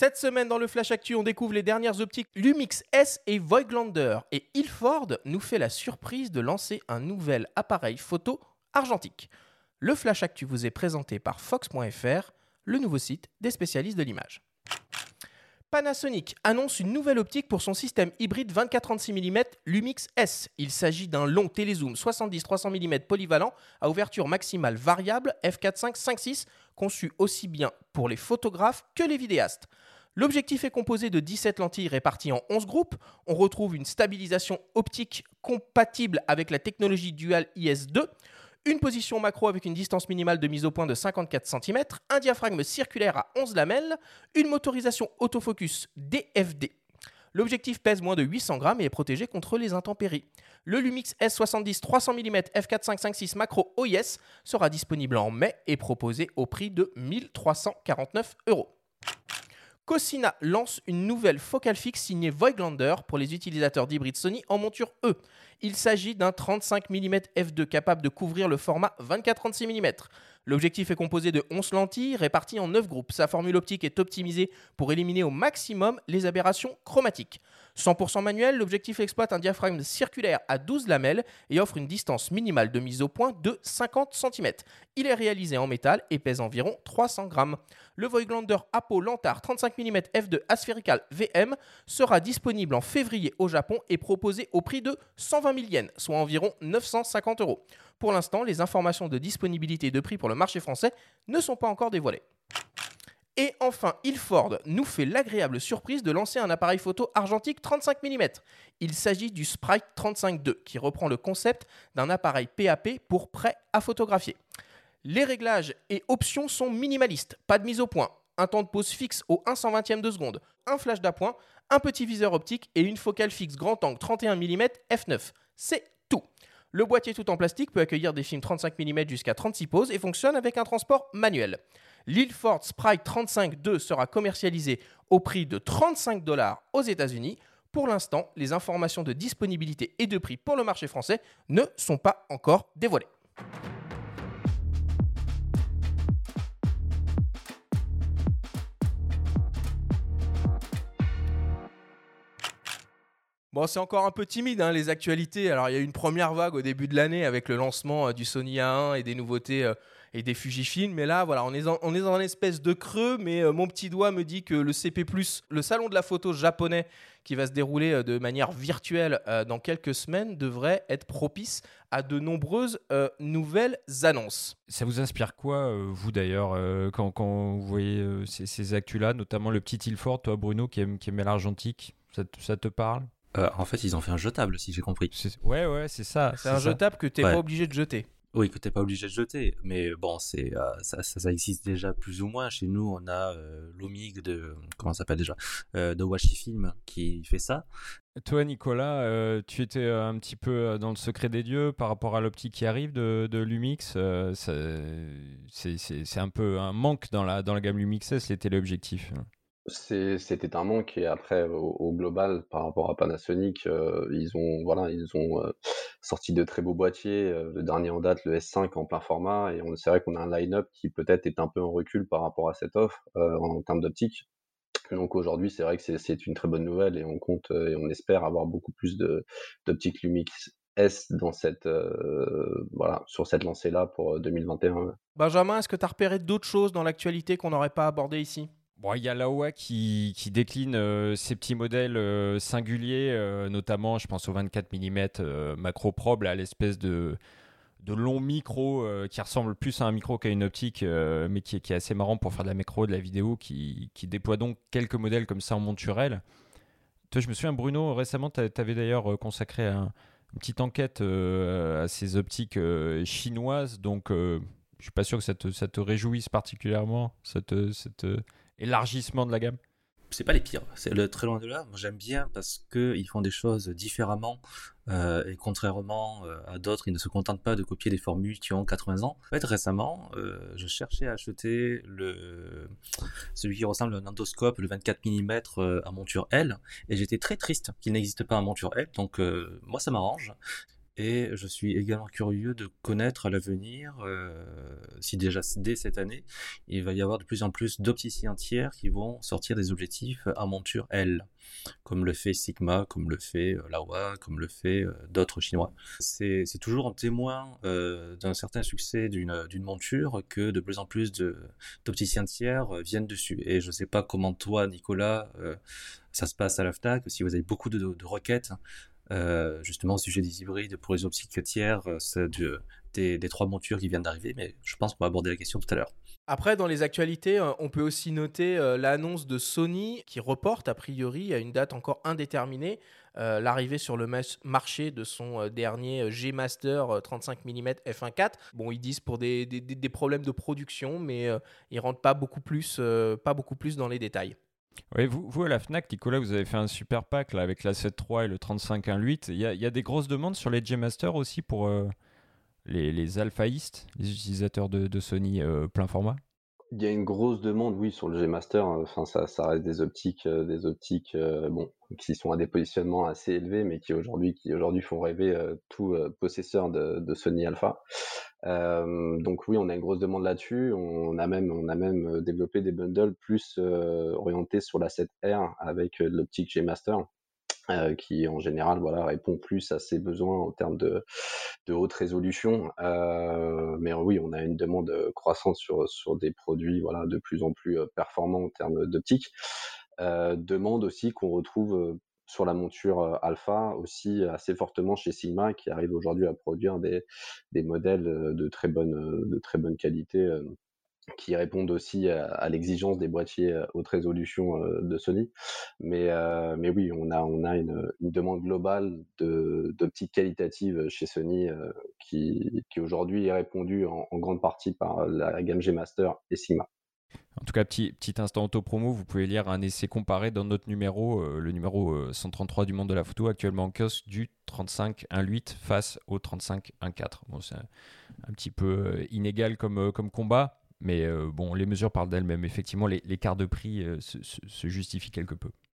Cette semaine dans le Flash Actu, on découvre les dernières optiques Lumix S et Voigtlander et Ilford nous fait la surprise de lancer un nouvel appareil photo argentique. Le Flash Actu vous est présenté par Fox.fr, le nouveau site des spécialistes de l'image. Panasonic annonce une nouvelle optique pour son système hybride 24-36 mm Lumix S. Il s'agit d'un long télézoom 70-300 mm polyvalent à ouverture maximale variable f4.5.5.6 conçu aussi bien pour les photographes que les vidéastes. L'objectif est composé de 17 lentilles réparties en 11 groupes. On retrouve une stabilisation optique compatible avec la technologie Dual IS2 une position macro avec une distance minimale de mise au point de 54 cm, un diaphragme circulaire à 11 lamelles, une motorisation autofocus DFD. L'objectif pèse moins de 800 grammes et est protégé contre les intempéries. Le Lumix S70 300 mm f4.556 macro OIS sera disponible en mai et proposé au prix de 1349 euros. Cosina lance une nouvelle focale fixe signée Voigtlander pour les utilisateurs d'hybrides Sony en monture E. Il s'agit d'un 35 mm f2 capable de couvrir le format 24-36 mm. L'objectif est composé de 11 lentilles réparties en 9 groupes. Sa formule optique est optimisée pour éliminer au maximum les aberrations chromatiques. 100% manuel, l'objectif exploite un diaphragme circulaire à 12 lamelles et offre une distance minimale de mise au point de 50 cm. Il est réalisé en métal et pèse environ 300 grammes. Le Voigtlander Apo Lantar 35 mm f2 asphérical VM sera disponible en février au Japon et proposé au prix de 120 000 yens, soit environ 950 euros. Pour l'instant, les informations de disponibilité et de prix pour le marché français ne sont pas encore dévoilées. Et enfin, Ilford nous fait l'agréable surprise de lancer un appareil photo argentique 35 mm. Il s'agit du Sprite 35 II qui reprend le concept d'un appareil PAP pour prêt à photographier. Les réglages et options sont minimalistes, pas de mise au point, un temps de pause fixe au 1 120e de seconde, un flash d'appoint, un petit viseur optique et une focale fixe grand angle 31 mm f9. C'est tout. Le boîtier tout en plastique peut accueillir des films 35 mm jusqu'à 36 poses et fonctionne avec un transport manuel. L'Ilford Sprite 35 II sera commercialisé au prix de 35 dollars aux États-Unis. Pour l'instant, les informations de disponibilité et de prix pour le marché français ne sont pas encore dévoilées. C'est encore un peu timide, hein, les actualités. Alors, il y a eu une première vague au début de l'année avec le lancement euh, du Sony A1 et des nouveautés euh, et des Fujifilm. Mais là, voilà, on est, on est dans un espèce de creux. Mais euh, mon petit doigt me dit que le CP, le salon de la photo japonais, qui va se dérouler de manière virtuelle dans quelques semaines, devrait être propice à de nombreuses nouvelles annonces. Ça vous inspire quoi, vous d'ailleurs, quand, quand, vous voyez ces, ces actus-là, notamment le petit Ilford, toi, Bruno, qui aime, qui aime l'argentique ça te parle? Euh, en fait, ils ont fait un jetable, si j'ai compris. Ouais, ouais, c'est ça. C'est un jetable que t'es pas obligé de jeter. Oui, que t'es pas obligé de jeter. Mais bon, c'est euh, ça, ça, existe déjà plus ou moins. Chez nous, on a euh, l'Omig de comment ça s'appelle déjà de Washi Film qui fait ça. Toi, Nicolas, tu étais un petit peu dans le secret des dieux par rapport à l'optique qui arrive de, de Lumix. c'est un peu un manque dans la dans la gamme Lumix S. C'était l'objectif c'était un manque et après au, global par rapport à Panasonic, euh, ils ont voilà, ils ont euh, sorti de très beaux boîtiers. Euh, le dernier en date, le S5 en plein format et on c'est vrai qu'on a un line-up qui peut-être est un peu en recul par rapport à cette offre en, termes d'optique. Donc aujourd'hui, c'est vrai que c'est une très bonne nouvelle et on compte et on espère avoir beaucoup plus de d'optiques Lumix S dans cette voilà sur cette lancée là pour 2021. Benjamin, est-ce que tu as repéré d'autres choses dans l'actualité qu'on n'aurait pas abordé ici? Bon, il y a Laowa qui, décline euh, ces petits modèles euh, singuliers, euh, notamment, je pense au 24 mm macro probe, à l'espèce de, long micro qui ressemble plus à un micro qu'à une optique, mais qui, est assez marrant pour faire de la macro, de la vidéo, qui, déploie donc quelques modèles comme ça en monturel. Toi, je me souviens, Bruno, récemment, tu avais d'ailleurs consacré une petite enquête à ces optiques chinoises, donc je suis pas sûr que ça te, ça te réjouisse particulièrement, cette, cette élargissement de la gamme? C'est pas les pires, c'est le très loin de là. Moi j'aime bien parce qu'ils font des choses différemment euh, et contrairement euh, à d'autres, ils ne se contentent pas de copier des formules qui ont 80 ans. En fait, récemment, euh, je cherchais à acheter le celui qui ressemble à un endoscope, le 24 mm à monture L, et j'étais très triste qu'il n'existe pas en monture L. Donc moi ça m'arrange. Et je suis également curieux de connaître à l'avenir si déjà dès cette année, il va y avoir de plus en plus d'opticiens tiers qui vont sortir des objectifs à monture L comme le fait Sigma, comme le fait euh, Laowa, comme le fait euh, d'autres Chinois. C'est toujours un témoin euh, d'un certain succès d'une monture que de plus en plus d'opticiens tiers viennent dessus. Et je ne sais pas comment toi, Nicolas, ça se passe à la si vous avez beaucoup de, requêtes justement au sujet des hybrides pour les optiques tiers, des, des, trois montures qui viennent d'arriver, mais je pense qu'on va aborder la question tout à l'heure. Après, dans les actualités, euh, on peut aussi noter euh, l'annonce de Sony qui reporte a priori à une date encore indéterminée euh, l'arrivée sur le marché de son dernier G Master 35 mm f1.4. Bon, ils disent pour des, problèmes de production, mais ils rentrent pas beaucoup, plus, pas beaucoup plus dans les détails. Oui, vous, à la FNAC, Nicolas, vous avez fait un super pack là, avec la 7.3 et le 35.1.8. Il y, y, a des grosses demandes sur les G Master aussi pour les, les alphaïstes, les utilisateurs de, Sony euh, plein format? Il y a une grosse demande, oui, sur le G Master. Enfin, ça, ça reste des optiques, euh, des optiques, euh, bon, qui sont à des positionnements assez élevés, mais qui aujourd'hui, qui aujourd'hui font rêver tout possesseur de, de, Sony Alpha. donc oui, on a une grosse demande là-dessus. On a même, on a même développé des bundles plus orientés sur la 7R avec l'optique G Master. Euh, qui en général voilà, répond plus à ses besoins en termes de, de haute résolution. Euh, mais oui, on a une demande croissante sur, sur des produits voilà, de plus en plus euh, performants en termes d'optique. demande aussi qu'on retrouve sur la monture alpha aussi assez fortement chez Sigma qui arrive aujourd'hui à produire des, des modèles de très bonne, de très bonne qualité qui répondent aussi à, l'exigence des boîtiers euh, haute résolution euh, de Sony. Mais, euh, mais oui, on a, on a une, demande globale d'optique qualitative chez Sony qui, qui aujourd'hui est répondue en, grande partie par la gamme G Master et Sigma. En tout cas, petit, petit instant auto-promo, vous pouvez lire un essai comparé dans notre numéro, le numéro 133 du monde de la photo, actuellement en kiosque du 35.1.8 face au 35.1.4. Bon, c'est un, petit peu inégal comme, comme combat, mais euh, bon, les mesures parlent d'elles-mêmes. Effectivement, l'écart de prix euh, se, justifie quelque peu.